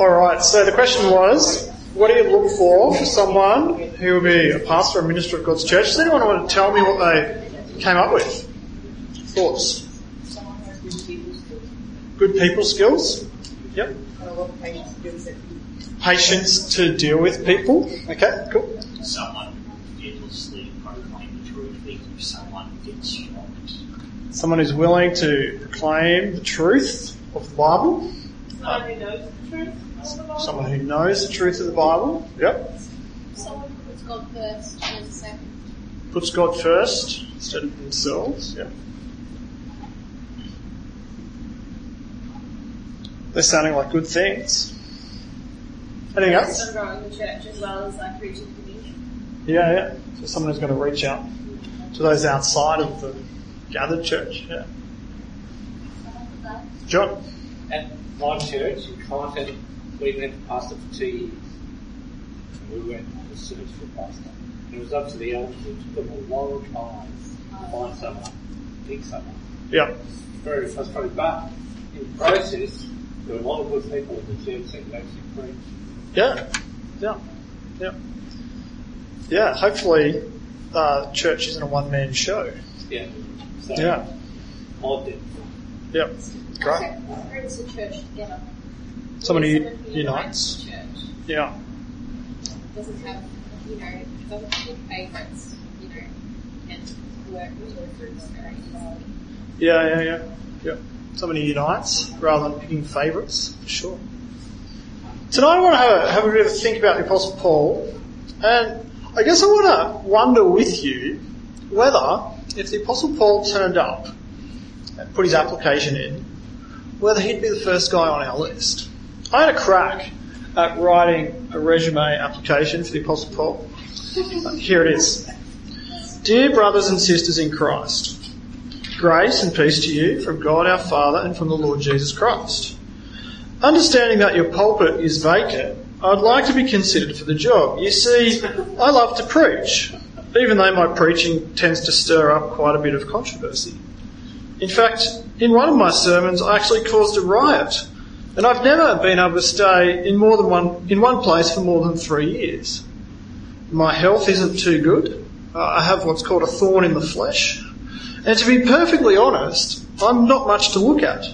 Alright, so the question was, what do you look for for someone who will be a pastor or minister of God's church? Does anyone want to tell me what they came up with? Thoughts? Good people skills? Yep. Patience to deal with people? Okay, cool. Someone who will fearlessly proclaim the truth, even if someone gets shocked. Someone who's willing to proclaim the truth of the Bible. Someone who knows the truth of the Bible. Someone who knows the truth of the Bible. Yep. Someone who puts God first and then second. Puts God first instead of themselves. Yep. They're sounding like good things. Anything else? Some growing the church as well as like reaching the community. Yeah, yeah. So someone who's going to reach out to those outside of the gathered church. Yeah. John. At my church in Kyneton, we went to pastor for two years. And we went on a search for a pastor. And it was up to the elders. It took them a long time to find someone, pick someone. Yep. Very frustrating. But in the process, there were a lot of good people in the church that could actually preach. Yeah. Yeah. Yeah. Yeah. Hopefully, uh, church isn't a one man show. Yeah. So Yeah. I did. Yep. Great. What brings the church together? Someone who unites. Yeah. Doesn't have, you know, doesn't have favourites, you know, and work. Yeah, yeah, yeah. Yep. Someone who unites rather than picking favourites, for sure. Tonight I want to have a, have a bit of a think about the Apostle Paul, and I guess I want to wonder with you whether, if the Apostle Paul turned up and put his application in, whether he'd be the first guy on our list. I had a crack at writing a resume application for the Apostle Paul. Here it is. Dear brothers and sisters in Christ, Grace and peace to you from God our Father and from the Lord Jesus Christ. Understanding that your pulpit is vacant, I'd like to be considered for the job. You see, I love to preach, even though my preaching tends to stir up quite a bit of controversy. In fact, in one of my sermons, I actually caused a riot, and I've never been able to stay in more than one in one place for more than three years. My health isn't too good. Uh, I have what's called a thorn in the flesh, and to be perfectly honest, I'm not much to look at.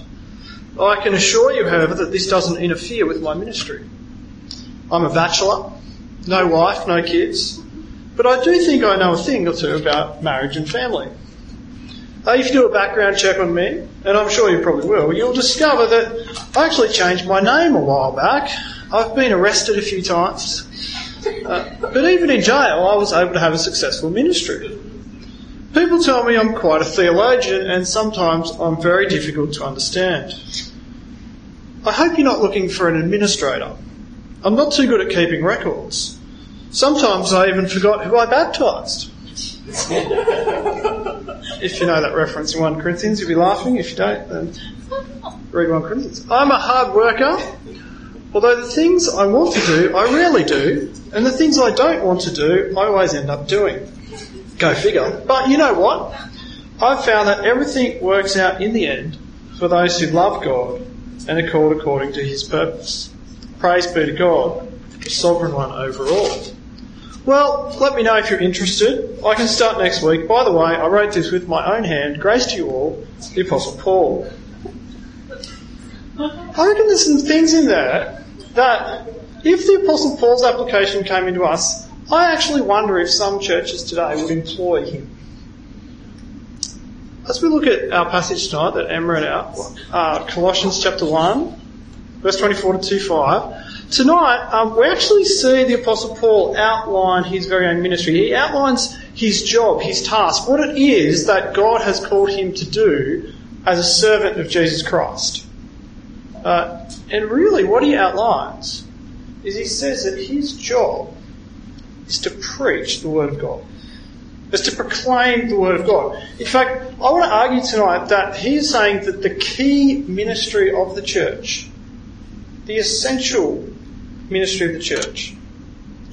I can assure you, however, that this doesn't interfere with my ministry. I'm a bachelor, no wife, no kids, but I do think I know a thing or two about marriage and family. Uh, if you do a background check on me, and I'm sure you probably will, you'll discover that I actually changed my name a while back. I've been arrested a few times. Uh, but even in jail, I was able to have a successful ministry. People tell me I'm quite a theologian, and sometimes I'm very difficult to understand. I hope you're not looking for an administrator. I'm not too good at keeping records. Sometimes I even forgot who I baptised. if you know that reference in 1 Corinthians, you'll be laughing. If you don't, then read 1 Corinthians. I'm a hard worker, although the things I want to do, I rarely do, and the things I don't want to do, I always end up doing. Go figure. But you know what? I've found that everything works out in the end for those who love God and are called according to His purpose. Praise be to God, the sovereign one over all. Well, let me know if you're interested. I can start next week. By the way, I wrote this with my own hand. Grace to you all, the Apostle Paul. I reckon there's some things in there that if the Apostle Paul's application came into us, I actually wonder if some churches today would employ him. As we look at our passage tonight that Em read out, uh, Colossians chapter 1, verse 24 to 25, tonight um, we actually see the Apostle Paul outline his very own ministry. He outlines his job, his task, what it is that God has called him to do as a servant of Jesus Christ. Uh, and really, what he outlines is he says that his job is to preach the Word of God, is to proclaim the Word of God. In fact, I want to argue tonight that he is saying that the key ministry of the church, the essential ministry of the church,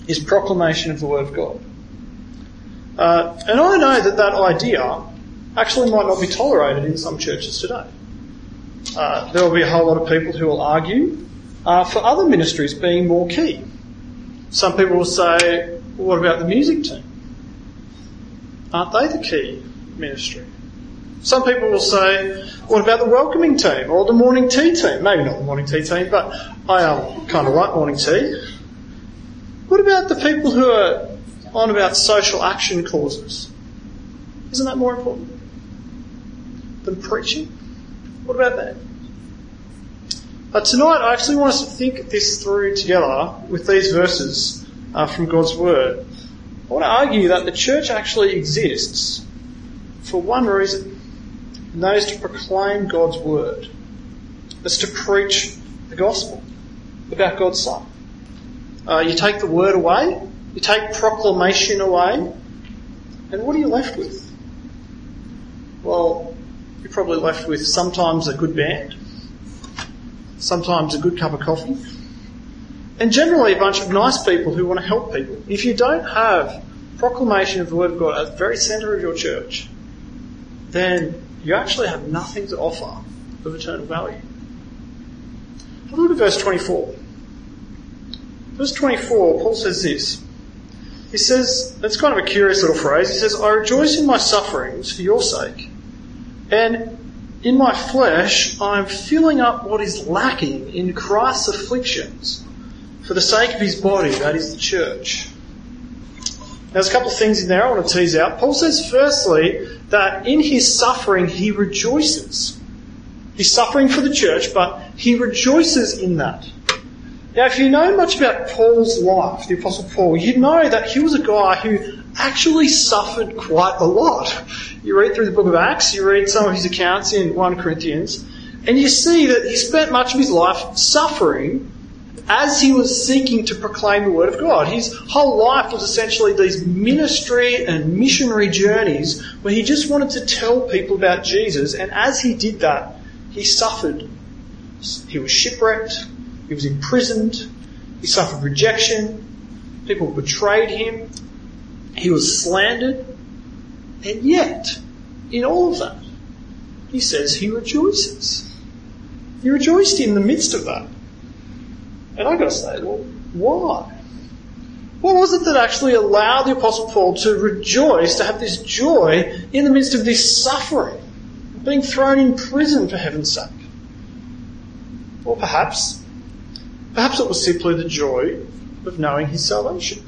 is proclamation of the Word of God. Uh, and I know that that idea actually might not be tolerated in some churches today. Uh, there will be a whole lot of people who will argue uh, for other ministries being more key. Some people will say, well, what about the music team? Aren't they the key ministry? Some people will say, what about the welcoming team or the morning tea team? Maybe not the morning tea team, but I um, kind of like morning tea. What about the people who are on about social action causes? Isn't that more important than preaching? What about that? But tonight, I actually want us to think this through together with these verses uh, from God's Word. I want to argue that the church actually exists for one reason, and that is to proclaim God's Word. It's to preach the gospel about God's Son. Uh, you take the Word away, you take proclamation away, and what are you left with? Well, you're probably left with sometimes a good band, sometimes a good cup of coffee, and generally a bunch of nice people who want to help people. If you don't have proclamation of the Word of God at the very centre of your church, then you actually have nothing to offer of eternal value. Have a look at verse 24. Verse 24, Paul says this. He says, it's kind of a curious little phrase. He says, I rejoice in my sufferings for your sake. And in my flesh, I'm filling up what is lacking in Christ's afflictions for the sake of his body, that is the church. There's a couple of things in there I want to tease out. Paul says, firstly, that in his suffering he rejoices. He's suffering for the church, but he rejoices in that. Now, if you know much about Paul's life, the Apostle Paul, you know that he was a guy who actually suffered quite a lot. You read through the book of Acts, you read some of his accounts in 1 Corinthians, and you see that he spent much of his life suffering as he was seeking to proclaim the Word of God. His whole life was essentially these ministry and missionary journeys where he just wanted to tell people about Jesus, and as he did that, he suffered. He was shipwrecked, he was imprisoned. He suffered rejection. People betrayed him. He was slandered. And yet, in all of that, he says he rejoices. He rejoiced in the midst of that. And I've got to say, well, why? What was it that actually allowed the Apostle Paul to rejoice, to have this joy in the midst of this suffering, being thrown in prison for heaven's sake? Or perhaps Perhaps it was simply the joy of knowing his salvation.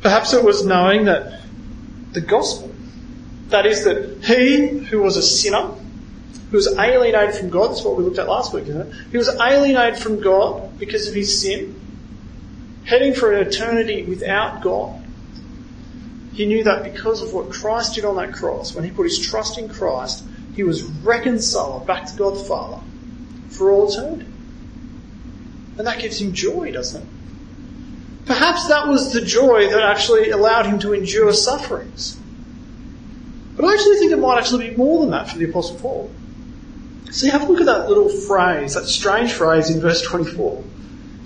Perhaps it was knowing that the gospel, that is, that he who was a sinner, who was alienated from God, that's what we looked at last week, isn't it? He was alienated from God because of his sin, heading for an eternity without God. He knew that because of what Christ did on that cross, when he put his trust in Christ, he was reconciled back to God the Father for all eternity. And that gives him joy, doesn't it? Perhaps that was the joy that actually allowed him to endure sufferings. But I actually think it might actually be more than that for the Apostle Paul. See, have a look at that little phrase, that strange phrase in verse 24.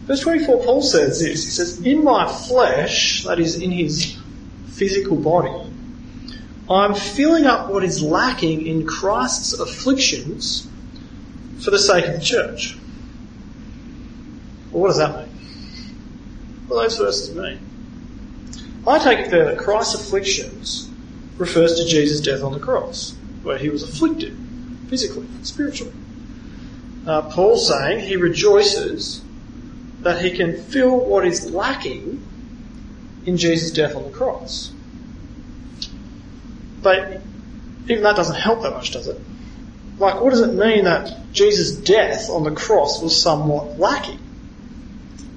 Verse 24, Paul says this. He says, In my flesh, that is, in his physical body, I'm filling up what is lacking in Christ's afflictions for the sake of the church. Well, what does that mean? What do those verses mean? I take it there that Christ's afflictions refers to Jesus' death on the cross, where he was afflicted, physically, spiritually. Uh, Paul's saying he rejoices that he can fill what is lacking in Jesus' death on the cross. But even that doesn't help that much, does it? Like, what does it mean that Jesus' death on the cross was somewhat lacking?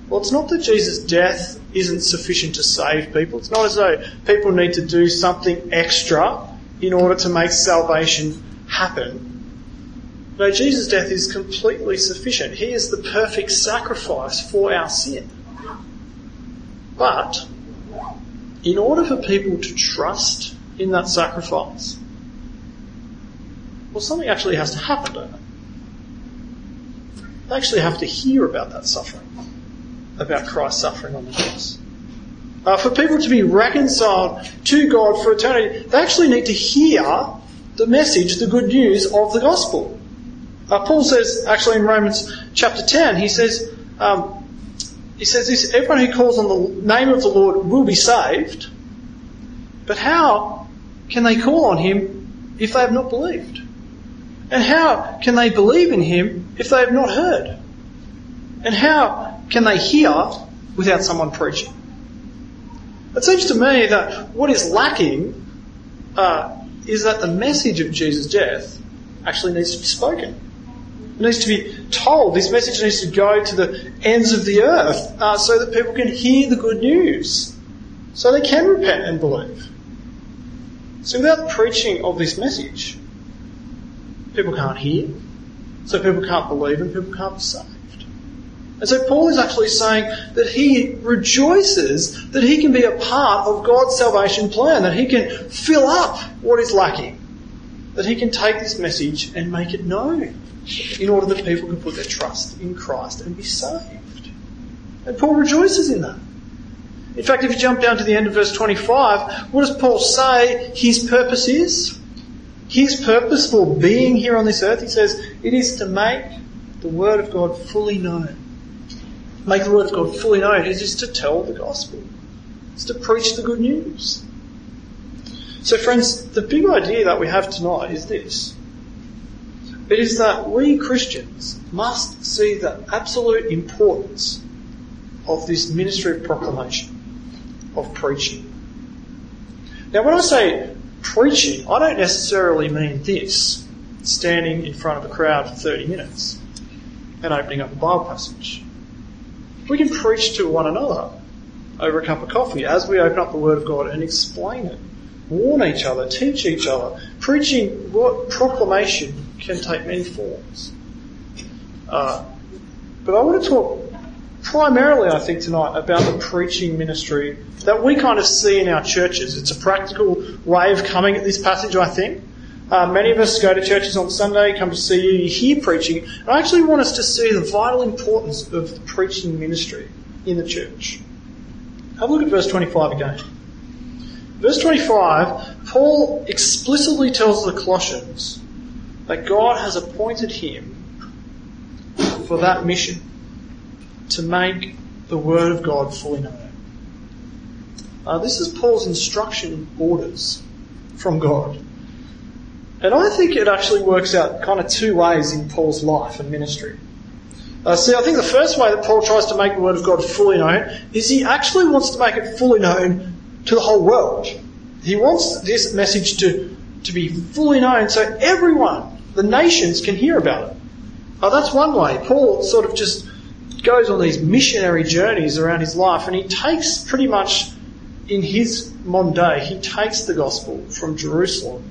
Well, it's not that Jesus' death isn't sufficient to save people. It's not as though people need to do something extra in order to make salvation happen. No, Jesus' death is completely sufficient. He is the perfect sacrifice for our sin. But, in order for people to trust in that sacrifice, well, something actually has to happen, don't they? They actually have to hear about that suffering about Christ's suffering on the cross. Uh, for people to be reconciled to God for eternity, they actually need to hear the message, the good news of the gospel. Uh, Paul says, actually in Romans chapter 10, he says, um, he says this, everyone who calls on the name of the Lord will be saved, but how can they call on him if they have not believed? And how can they believe in him if they have not heard? And how can they hear without someone preaching? It seems to me that what is lacking uh, is that the message of Jesus' death actually needs to be spoken. Needs to be told. This message needs to go to the ends of the earth uh, so that people can hear the good news, so they can repent and believe. So without preaching of this message, people can't hear, so people can't believe and people can't be saved. And so Paul is actually saying that he rejoices that he can be a part of God's salvation plan, that he can fill up what is lacking, that he can take this message and make it known in order that people can put their trust in Christ and be saved. And Paul rejoices in that. In fact, if you jump down to the end of verse 25, what does Paul say his purpose is? His purpose for being here on this earth, he says, it is to make the Word of God fully known. Make the Word of God fully known is to tell the gospel. It's to preach the good news. So friends, the big idea that we have tonight is this. It is that we Christians must see the absolute importance of this ministry of proclamation, of preaching. Now when I say preaching, I don't necessarily mean this, standing in front of a crowd for 30 minutes and opening up a Bible passage. We can preach to one another over a cup of coffee as we open up the Word of God and explain it, warn each other, teach each other. Preaching, what proclamation can take many forms. Uh, but I want to talk primarily, I think, tonight about the preaching ministry that we kind of see in our churches. It's a practical way of coming at this passage, I think. Uh, many of us go to churches on Sunday, come to see you, you hear preaching. And I actually want us to see the vital importance of the preaching ministry in the church. Have a look at verse 25 again. Verse 25, Paul explicitly tells the Colossians that God has appointed him for that mission to make the Word of God fully known. Uh, this is Paul's instruction orders from God. And I think it actually works out kind of two ways in Paul's life and ministry. Uh, see, I think the first way that Paul tries to make the Word of God fully known is he actually wants to make it fully known to the whole world. He wants this message to, to be fully known so everyone, the nations, can hear about it. Uh, that's one way. Paul sort of just goes on these missionary journeys around his life and he takes pretty much in his modern day, he takes the gospel from Jerusalem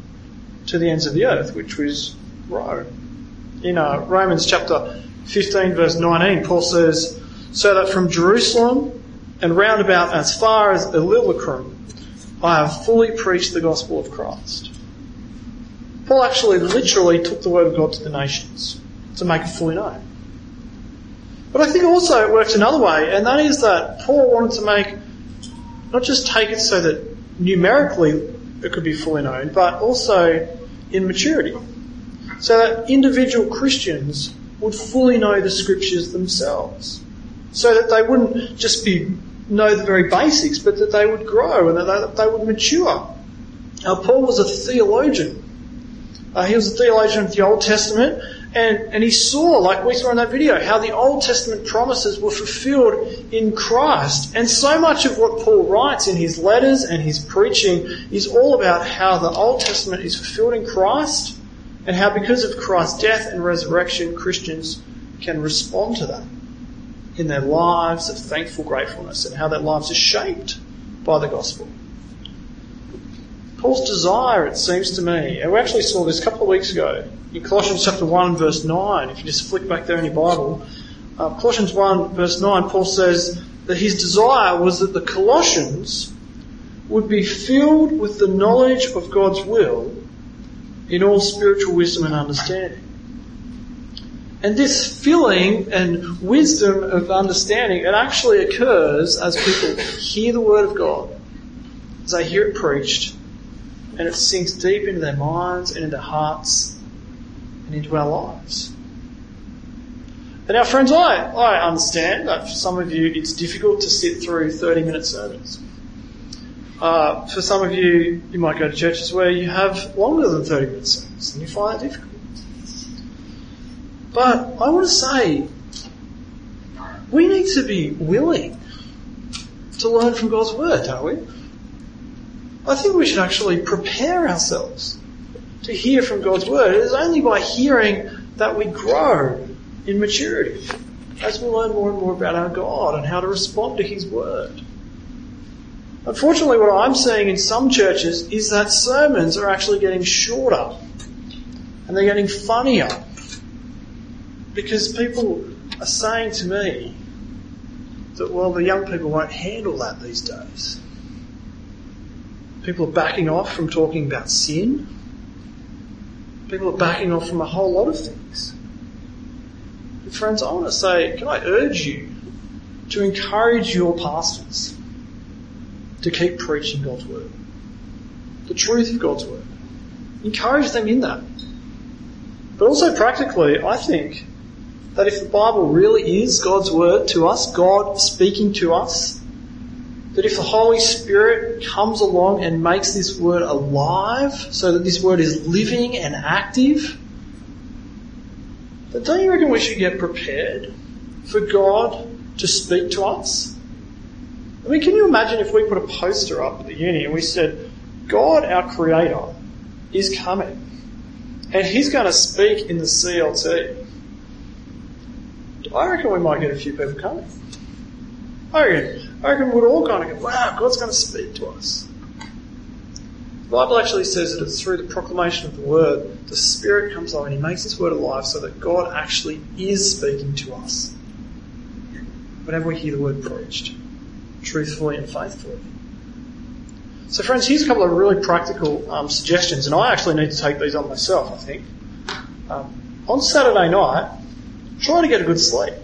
to the ends of the earth, which was Rome. In uh, Romans chapter 15 verse 19, Paul says, so that from Jerusalem and round about as far as Illyricum, I have fully preached the gospel of Christ. Paul actually literally took the word of God to the nations to make it fully known. But I think also it works another way, and that is that Paul wanted to make, not just take it so that numerically it could be fully known, but also in maturity. So that individual Christians would fully know the scriptures themselves. So that they wouldn't just be know the very basics, but that they would grow and that they, they would mature. Now, Paul was a theologian. Uh, he was a theologian of the Old Testament, and, and he saw, like we saw in that video, how the Old Testament promises were fulfilled in Christ. And so much of what Paul writes in his letters and his preaching is all about how the Old Testament is fulfilled in Christ and how because of Christ's death and resurrection, Christians can respond to that in their lives of thankful gratefulness and how their lives are shaped by the gospel. Paul's desire, it seems to me, and we actually saw this a couple of weeks ago in Colossians chapter 1 verse 9, if you just flick back there in your Bible, uh, Colossians 1 verse 9, Paul says that his desire was that the Colossians would be filled with the knowledge of God's will in all spiritual wisdom and understanding. And this filling and wisdom of understanding, it actually occurs as people hear the Word of God, as they hear it preached, and it sinks deep into their minds and into their hearts and into our lives. And now, friends, I, I understand that for some of you it's difficult to sit through 30 minute sermons. Uh, for some of you, you might go to churches where you have longer than 30 minute sermons and you find it difficult. But I want to say, we need to be willing to learn from God's Word, don't we? I think we should actually prepare ourselves to hear from God's Word. It is only by hearing that we grow in maturity as we learn more and more about our God and how to respond to His Word. Unfortunately, what I'm seeing in some churches is that sermons are actually getting shorter and they're getting funnier because people are saying to me that, well, the young people won't handle that these days. People are backing off from talking about sin. People are backing off from a whole lot of things. But friends, I want to say, can I urge you to encourage your pastors to keep preaching God's word, the truth of God's word. Encourage them in that. But also practically, I think that if the Bible really is God's word to us, God speaking to us, that if the Holy Spirit comes along and makes this word alive so that this word is living and active, then don't you reckon we should get prepared for God to speak to us? I mean, can you imagine if we put a poster up at the uni and we said, God, our Creator, is coming and He's going to speak in the CLT? I reckon we might get a few people coming. I reckon, I reckon we'd all kind of go, wow, God's going to speak to us. The Bible actually says that it's through the proclamation of the Word, the Spirit comes on and He makes His Word alive so that God actually is speaking to us. Whenever we hear the Word preached, truthfully and faithfully. So friends, here's a couple of really practical um, suggestions, and I actually need to take these on myself, I think. Um, on Saturday night, try to get a good sleep.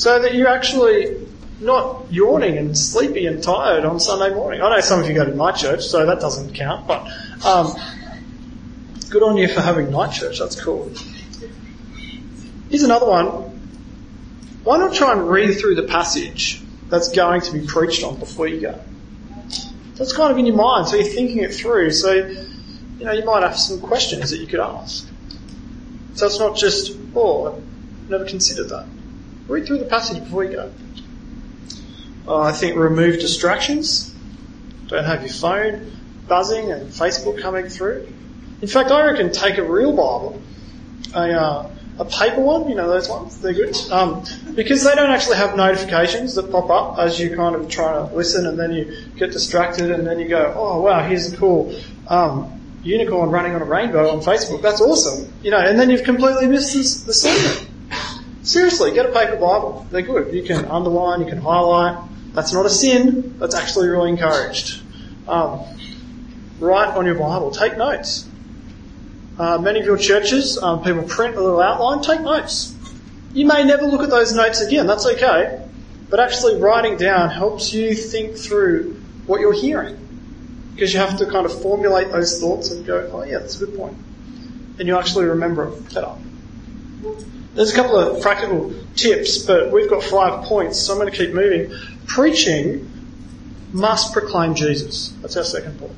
So that you're actually not yawning and sleepy and tired on Sunday morning. I know some of you go to night church, so that doesn't count, but um, good on you for having night church. That's cool. Here's another one. Why not try and read through the passage that's going to be preached on before you go? That's kind of in your mind, so you're thinking it through. So, you know, you might have some questions that you could ask. So it's not just, oh, I've never considered that. Read through the passage before you go. Uh, I think remove distractions. Don't have your phone buzzing and Facebook coming through. In fact, I reckon take a real Bible, a, uh, a paper one, you know those ones, they're good, um, because they don't actually have notifications that pop up as you kind of try to listen and then you get distracted and then you go, oh wow, here's a cool um, unicorn running on a rainbow on Facebook, that's awesome, you know, and then you've completely missed the sermon. Seriously, get a paper Bible, they're good. You can underline, you can highlight, that's not a sin, that's actually really encouraged. Um, write on your Bible, take notes. Uh, many of your churches, um, people print a little outline, take notes. You may never look at those notes again, that's okay. But actually writing down helps you think through what you're hearing. Because you have to kind of formulate those thoughts and go, oh yeah, that's a good point. And you actually remember it better. There's a couple of practical tips, but we've got five points, so I'm going to keep moving. Preaching must proclaim Jesus. That's our second point.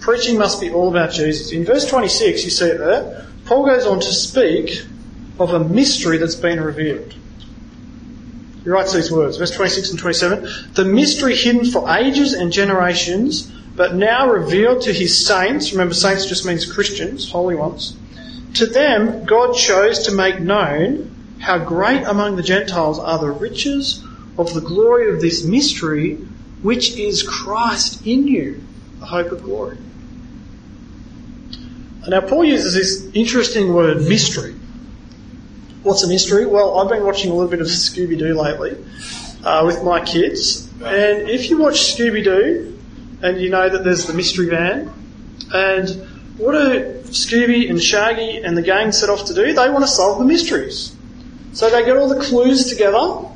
Preaching must be all about Jesus. In verse 26, you see it there, Paul goes on to speak of a mystery that's been revealed. He writes these words, verse 26 and 27, the mystery hidden for ages and generations, but now revealed to his saints, remember saints just means Christians, holy ones, to them God chose to make known how great among the Gentiles are the riches of the glory of this mystery, which is Christ in you, the hope of glory. Now, Paul uses this interesting word mystery. What's a mystery? Well, I've been watching a little bit of Scooby Doo lately uh, with my kids, and if you watch Scooby Doo and you know that there's the mystery van, and what do Scooby and Shaggy and the gang set off to do? They want to solve the mysteries. So they get all the clues together,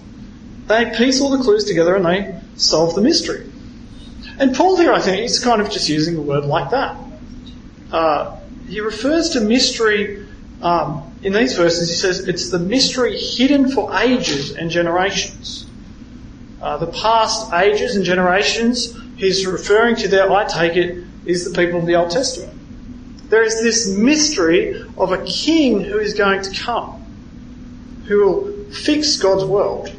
they piece all the clues together, and they solve the mystery. And Paul here, I think, is kind of just using a word like that. Uh, he refers to mystery um, in these verses, he says it's the mystery hidden for ages and generations. Uh, the past ages and generations he's referring to there, I take it, is the people of the Old Testament. There is this mystery of a king who is going to come, who will fix God's world.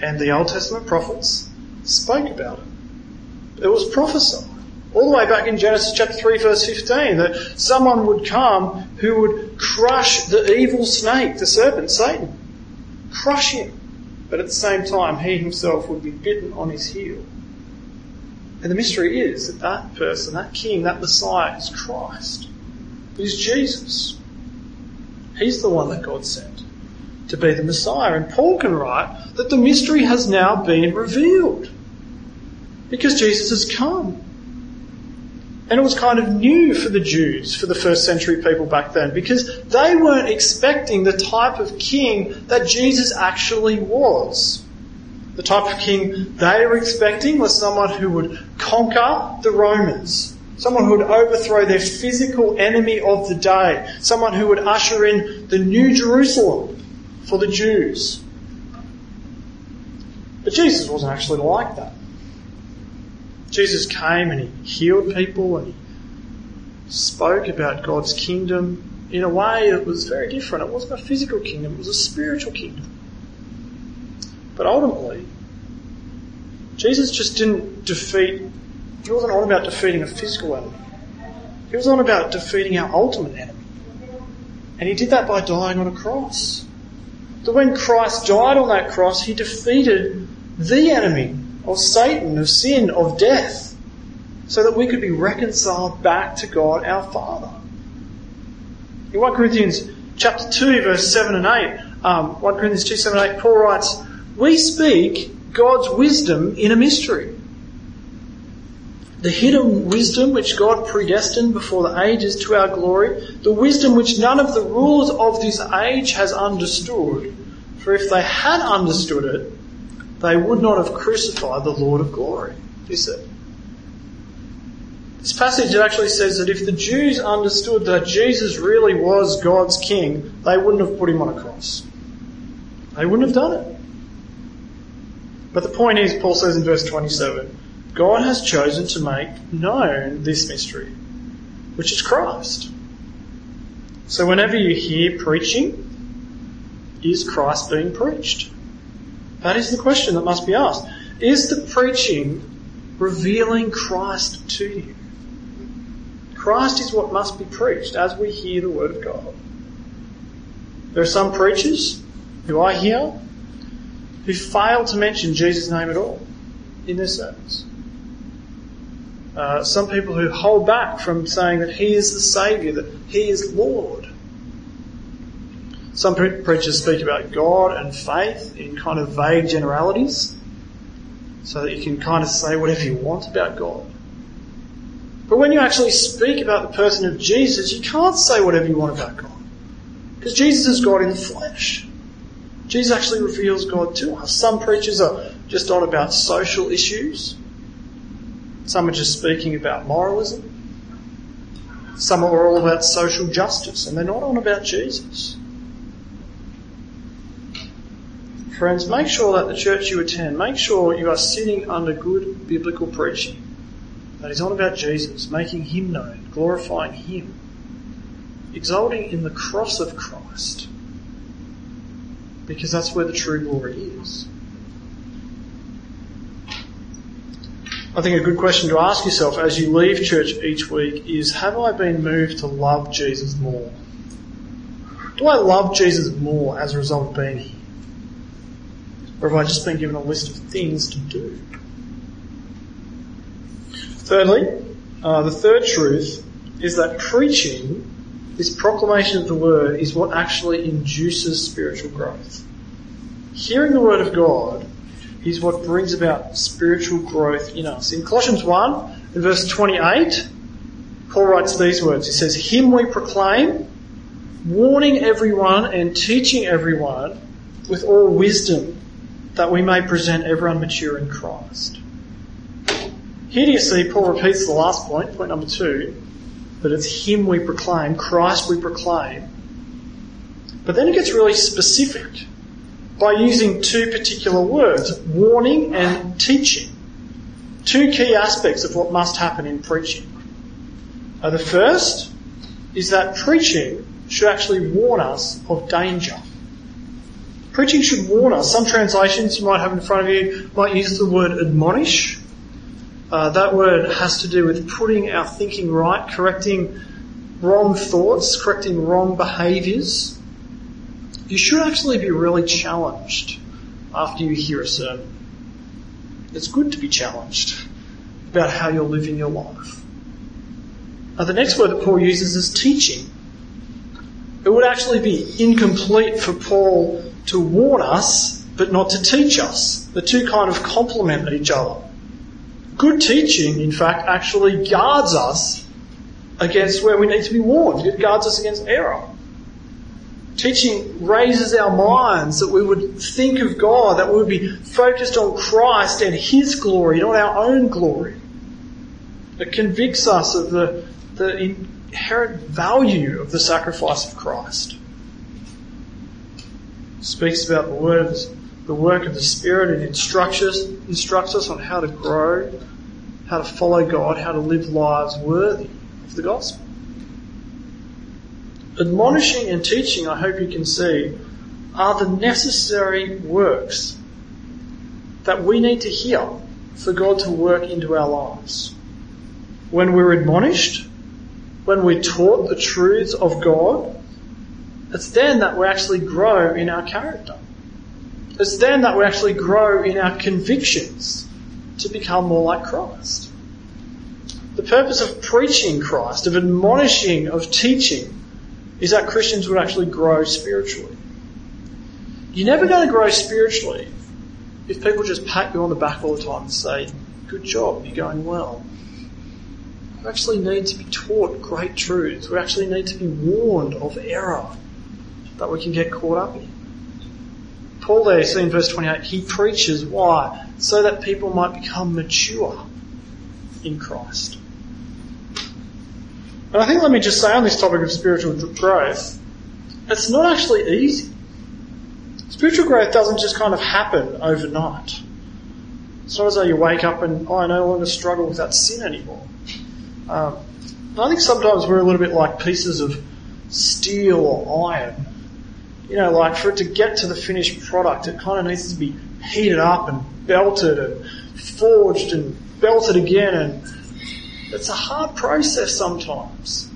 And the Old Testament prophets spoke about it. It was prophesied all the way back in Genesis chapter 3 verse 15 that someone would come who would crush the evil snake, the serpent, Satan. Crush him. But at the same time, he himself would be bitten on his heel. And the mystery is that that person, that king, that Messiah is Christ. Is Jesus. He's the one that God sent to be the Messiah. And Paul can write that the mystery has now been revealed. Because Jesus has come. And it was kind of new for the Jews, for the first century people back then, because they weren't expecting the type of king that Jesus actually was. The type of king they were expecting was someone who would conquer the Romans, someone who would overthrow their physical enemy of the day, someone who would usher in the new Jerusalem for the Jews. But Jesus wasn't actually like that. Jesus came and he healed people and he spoke about God's kingdom in a way that was very different. It wasn't a physical kingdom, it was a spiritual kingdom. But ultimately, Jesus just didn't defeat, he wasn't on about defeating a physical enemy. He was on about defeating our ultimate enemy. And he did that by dying on a cross. That when Christ died on that cross, he defeated the enemy of Satan, of sin, of death, so that we could be reconciled back to God our Father. In 1 Corinthians chapter 2, verse 7 and 8, um, 1 Corinthians 2, 7 and 8, Paul writes, We speak God's wisdom in a mystery. The hidden wisdom which God predestined before the ages to our glory, the wisdom which none of the rulers of this age has understood. For if they had understood it, they would not have crucified the Lord of glory, he said. This passage actually says that if the Jews understood that Jesus really was God's king, they wouldn't have put him on a cross. They wouldn't have done it. But the point is, Paul says in verse 27, God has chosen to make known this mystery, which is Christ. So whenever you hear preaching, is Christ being preached? That is the question that must be asked. Is the preaching revealing Christ to you? Christ is what must be preached as we hear the Word of God. There are some preachers who I hear who fail to mention Jesus' name at all in their sermons. Uh, some people who hold back from saying that He is the Saviour, that He is Lord. Some preachers speak about God and faith in kind of vague generalities so that you can kind of say whatever you want about God. But when you actually speak about the person of Jesus, you can't say whatever you want about God. Because Jesus is God in the flesh. Jesus actually reveals God to us. Some preachers are just on about social issues. Some are just speaking about moralism. Some are all about social justice, and they're not on about Jesus. Friends, make sure that the church you attend, make sure you are sitting under good biblical preaching that is on about Jesus, making him known, glorifying him, exulting in the cross of Christ, because that's where the true glory is. I think a good question to ask yourself as you leave church each week is Have I been moved to love Jesus more? Do I love Jesus more as a result of being here? Or have I just been given a list of things to do? Thirdly, uh, the third truth is that preaching, this proclamation of the word, is what actually induces spiritual growth. Hearing the word of God is what brings about spiritual growth in us. In Colossians 1, in verse 28, Paul writes these words. He says, Him we proclaim, warning everyone and teaching everyone with all wisdom that we may present everyone mature in Christ. Here do you see Paul repeats the last point, point number two, that it's Him we proclaim, Christ we proclaim, But then it gets really specific by using two particular words, warning and teaching. Two key aspects of what must happen in preaching. Uh, the first is that preaching should actually warn us of danger. Preaching should warn us. Some translations you might have in front of you might use the word admonish. Uh, that word has to do with putting our thinking right, correcting wrong thoughts, correcting wrong behaviours. You should actually be really challenged after you hear a sermon. It's good to be challenged about how you're living your life. Now, the next word that Paul uses is teaching. It would actually be incomplete for Paul to warn us, but not to teach us. The two kind of complement each other. Good teaching, in fact, actually guards us against where we need to be warned. It guards us against error. Teaching raises our minds that we would think of God, that we would be focused on Christ and His glory, not our own glory. It convicts us of the, the inherent value of the sacrifice of Christ. Speaks about the word, the work of the Spirit, and instructs instructs us on how to grow, how to follow God, how to live lives worthy of the gospel. Admonishing and teaching, I hope you can see, are the necessary works that we need to hear for God to work into our lives. When we're admonished, when we're taught the truths of God, it's then that we actually grow in our character. It's then that we actually grow in our convictions to become more like Christ. The purpose of preaching Christ, of admonishing, of teaching, is that Christians would actually grow spiritually. You're never going to grow spiritually if people just pat you on the back all the time and say, Good job, you're going well. We actually need to be taught great truths. We actually need to be warned of error that we can get caught up in. Paul there, see in verse 28, he preaches why? So that people might become mature in Christ. And I think let me just say on this topic of spiritual growth, it's not actually easy. Spiritual growth doesn't just kind of happen overnight. It's not as though you wake up and, oh, I no longer struggle with that sin anymore. Um, I think sometimes we're a little bit like pieces of steel or iron. You know, like for it to get to the finished product, it kind of needs to be heated up and belted and forged and belted again and it's a hard process sometimes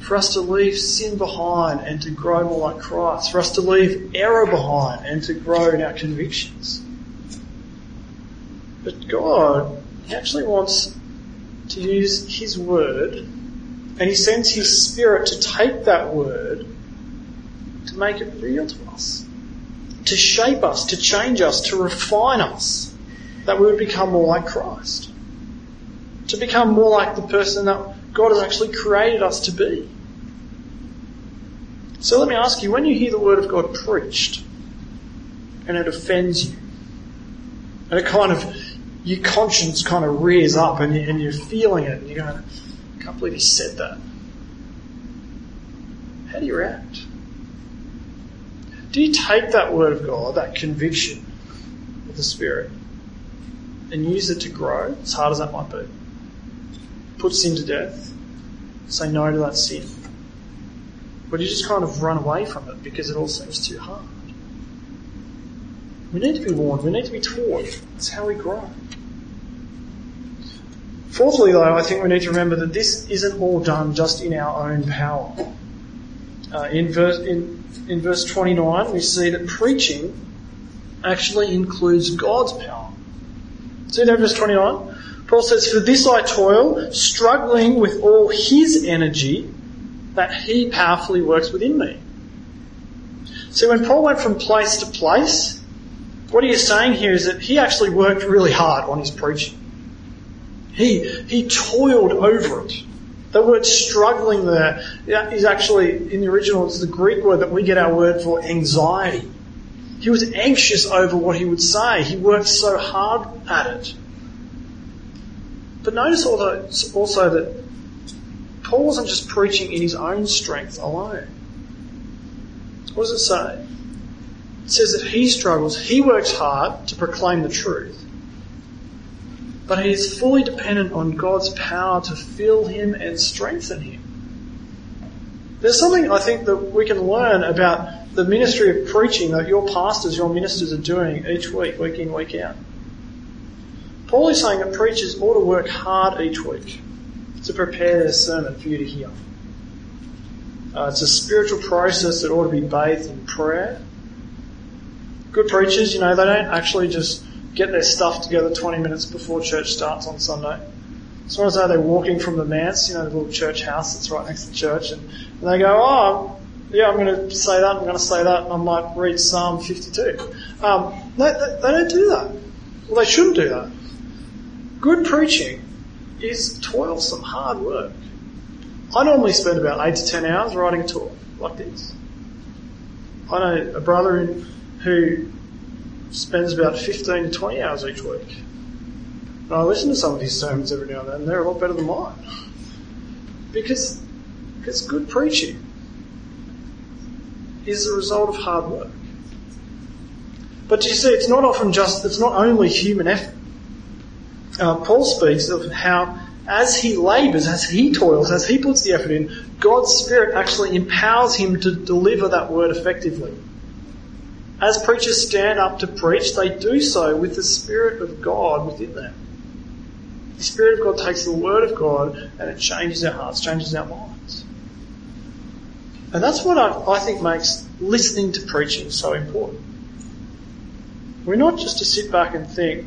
for us to leave sin behind and to grow more like Christ, for us to leave error behind and to grow in our convictions. But God, actually wants to use His Word and He sends His Spirit to take that Word to make it real to us, to shape us, to change us, to refine us, that we would become more like Christ to become more like the person that God has actually created us to be. So let me ask you, when you hear the word of God preached and it offends you, and it kind of, your conscience kind of rears up and, you, you're feeling it and you're going, I can't believe he said that. How do you react? Do you take that word of God, that conviction of the Spirit, and use it to grow, as hard as that might be? put sin to death, say no to that sin. But you just kind of run away from it because it all seems too hard. We need to be warned, we need to be taught. That's how we grow. Fourthly, though, I think we need to remember that this isn't all done just in our own power. Uh, in, verse, in, in verse 29, we see that preaching actually includes God's power. See that verse 29? Paul says, For this I toil, struggling with all his energy that he powerfully works within me. So when Paul went from place to place, what he is saying here is that he actually worked really hard on his preaching. He, he toiled over it. The word struggling there is actually, in the original, it's the Greek word that we get our word for anxiety. He was anxious over what he would say. He worked so hard at it. But notice also that Paul wasn't just preaching in his own strength alone. What does it say? It says that he struggles, he works hard to proclaim the truth, but he is fully dependent on God's power to fill him and strengthen him. There's something I think that we can learn about the ministry of preaching that your pastors, your ministers are doing each week, week in, week out. Paul is saying that preachers ought to work hard each week to prepare their sermon for you to hear. Uh, it's a spiritual process that ought to be bathed in prayer. Good preachers, you know, they don't actually just get their stuff together 20 minutes before church starts on Sunday. Not as though they're walking from the manse, you know, the little church house that's right next to church, and, and they go, oh, yeah, I'm going to say that, I'm going to say that, and I might read Psalm 52. Um, they, they, they don't do that. Well, they shouldn't do that. Good preaching is toilsome, hard work. I normally spend about eight to ten hours writing a talk like this. I know a brother in, who spends about 15 to 20 hours each week. And I listen to some of his sermons every now and then, and they're a lot better than mine. Because, because good preaching is the result of hard work. But you see, it's not often just, it's not only human effort. Uh, Paul speaks of how as he labours, as he toils, as he puts the effort in, God's Spirit actually empowers him to deliver that word effectively. As preachers stand up to preach, they do so with the Spirit of God within them. The Spirit of God takes the Word of God and it changes our hearts, changes our minds. And that's what I, I think makes listening to preaching so important. We're not just to sit back and think,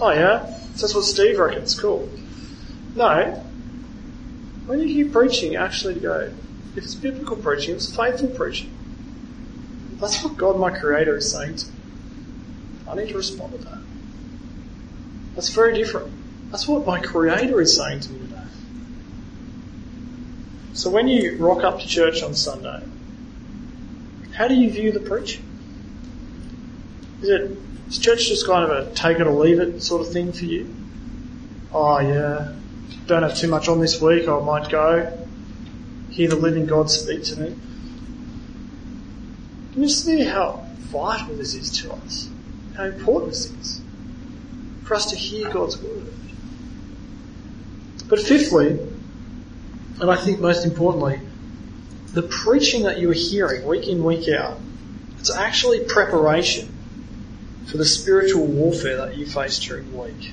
oh yeah, that's what Steve reckons, cool. No. When you hear preaching, actually go, if it's biblical preaching, it's faithful preaching. That's what God, my Creator, is saying to me. I need to respond to that. That's very different. That's what my Creator is saying to me today. So when you rock up to church on Sunday, how do you view the preaching? Is it is church just kind of a take it or leave it sort of thing for you? Oh yeah, don't have too much on this week, I might go. Hear the living God speak to me. Can you see how vital this is to us? How important this is for us to hear God's word. But fifthly, and I think most importantly, the preaching that you are hearing week in, week out, it's actually preparation for the spiritual warfare that you face during the week.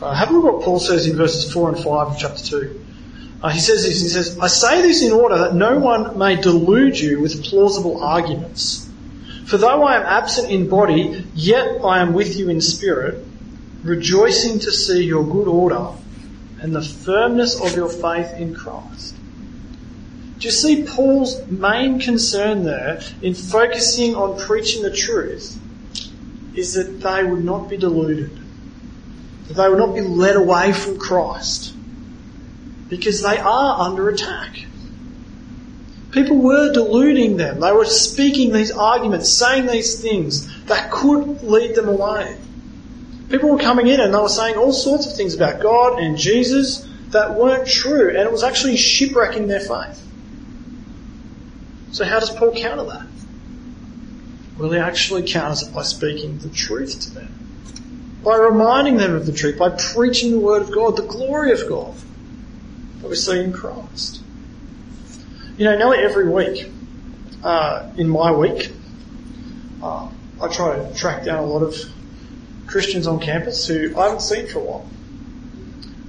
Uh, have a look at what Paul says in verses 4 and 5 of chapter 2. Uh, he says this, he says, I say this in order that no one may delude you with plausible arguments. For though I am absent in body, yet I am with you in spirit, rejoicing to see your good order and the firmness of your faith in Christ. Do you see Paul's main concern there in focusing on preaching the truth is that they would not be deluded that they would not be led away from Christ because they are under attack. People were deluding them. They were speaking these arguments, saying these things that could lead them away. People were coming in and they were saying all sorts of things about God and Jesus that weren't true, and it was actually shipwrecking their faith. So, how does Paul counter that? Well, he actually counters it by speaking the truth to them by reminding them of the truth, by preaching the word of God, the glory of God that we see in Christ. You know, nearly every week, uh, in my week, uh, I try to track down a lot of Christians on campus who I haven't seen for a while.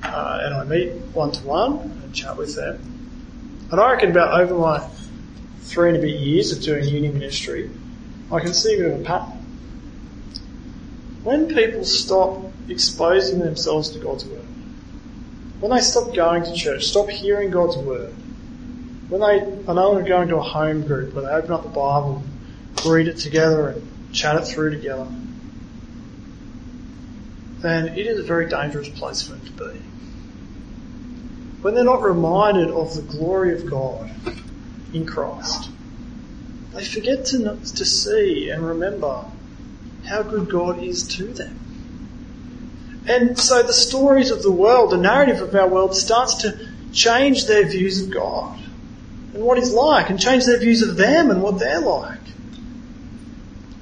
Uh, and I meet one to one and chat with them. And I reckon about over my three and a bit years of doing uni ministry, I can see a bit of a pattern. When people stop exposing themselves to God's Word, when they stop going to church, stop hearing God's Word, when they are no longer going to a home group where they open up the Bible, read it together and chat it through together, then it is a very dangerous place for them to be. When they're not reminded of the glory of God in Christ, they forget to, to see and remember how good God is to them. And so the stories of the world, the narrative of our world starts to change their views of God. and what he's like and change their views of them and what they're like.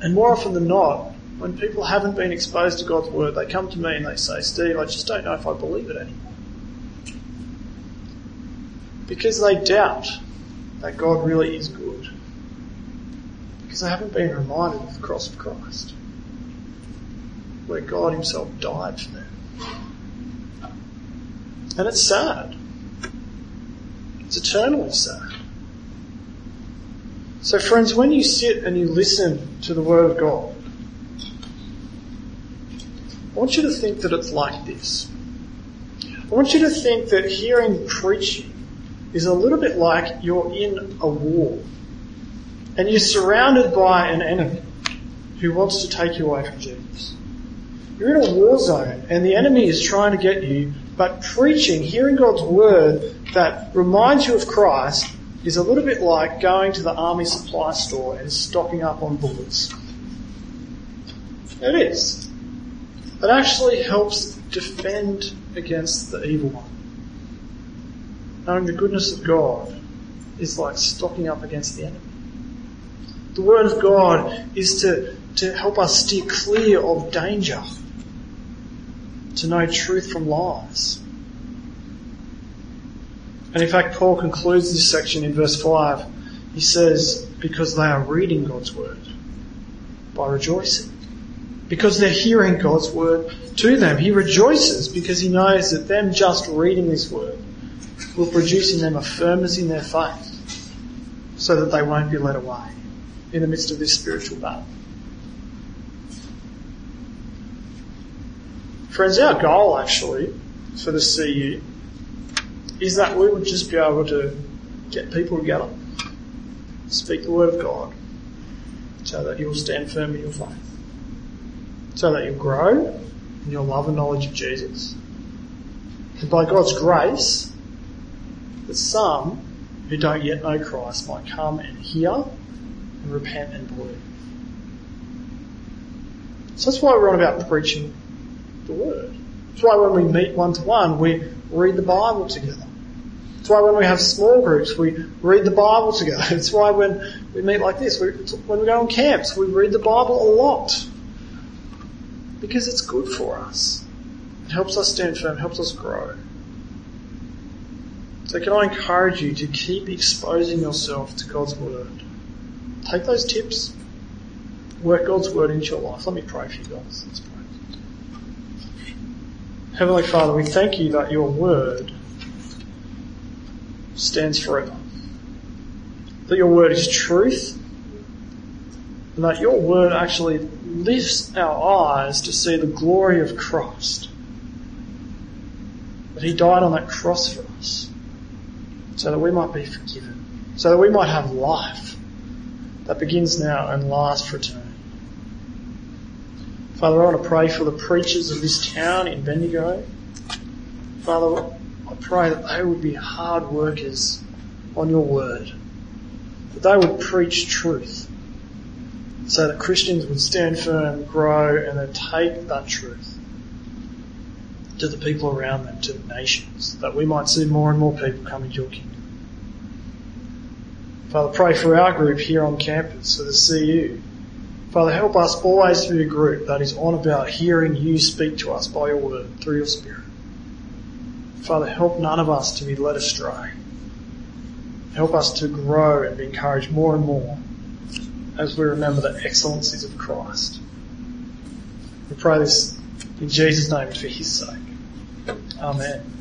And more often than not, when people haven't been exposed to God's word, they come to me and they say, Steve, I just don't know if I believe it anymore. Because they doubt that God really is good. Because they haven't been reminded of the cross of Christ, where God Himself died for them. And it's sad. It's eternally sad. So, friends, when you sit and you listen to the Word of God, I want you to think that it's like this. I want you to think that hearing preaching is a little bit like you're in a war and you're surrounded by an enemy who wants to take you away from Jesus. You're in a war zone and the enemy is trying to get you, but preaching, hearing God's word that reminds you of Christ is a little bit like going to the army supply store and stocking up on bullets. It is. It actually helps defend against the evil one. Knowing the goodness of God is like stocking up against the enemy. The Word of God is to, to help us steer clear of danger, to know truth from lies. And in fact, Paul concludes this section in verse 5. He says, because they are reading God's Word by rejoicing. Because they're hearing God's Word to them. He rejoices because he knows that them just reading this Word will produce in them a firmness in their faith so that they won't be led away in the midst of this spiritual battle. Friends, our goal actually for the CU is that we would just be able to get people together, speak the word of God, so that you'll stand firm in your faith, so that you'll grow in your love and knowledge of Jesus. And by God's grace, that some who don't yet know Christ might come and hear and repent and believe. So that's why we're on about preaching the word. That's why when we meet one to one, we read the Bible together. It's why when we have small groups, we read the Bible together. It's why when we meet like this, we, when we go on camps, we read the Bible a lot. Because it's good for us. It helps us stand firm, helps us grow. So can I encourage you to keep exposing yourself to God's Word? Take those tips, work God's Word into your life. Let me pray for you guys. Let's pray. Heavenly Father, we thank you that your Word stands forever. That your word is truth, and that your word actually lifts our eyes to see the glory of Christ. That he died on that cross for us, so that we might be forgiven, so that we might have life that begins now and lasts for eternity. Father, I want to pray for the preachers of this town in Bendigo. Father, I pray that they would be hard workers on your word, that they would preach truth, so that Christians would stand firm, grow, and then take that truth to the people around them, to the nations, that we might see more and more people come into your kingdom. Father, pray for our group here on campus, for the CU. Father, help us always to be a group that is on about hearing you speak to us by your word, through your spirit. Father, help none of us to be led astray. Help us to grow and be encouraged more and more as we remember the excellencies of Christ. We pray this in Jesus' name for His sake. Amen.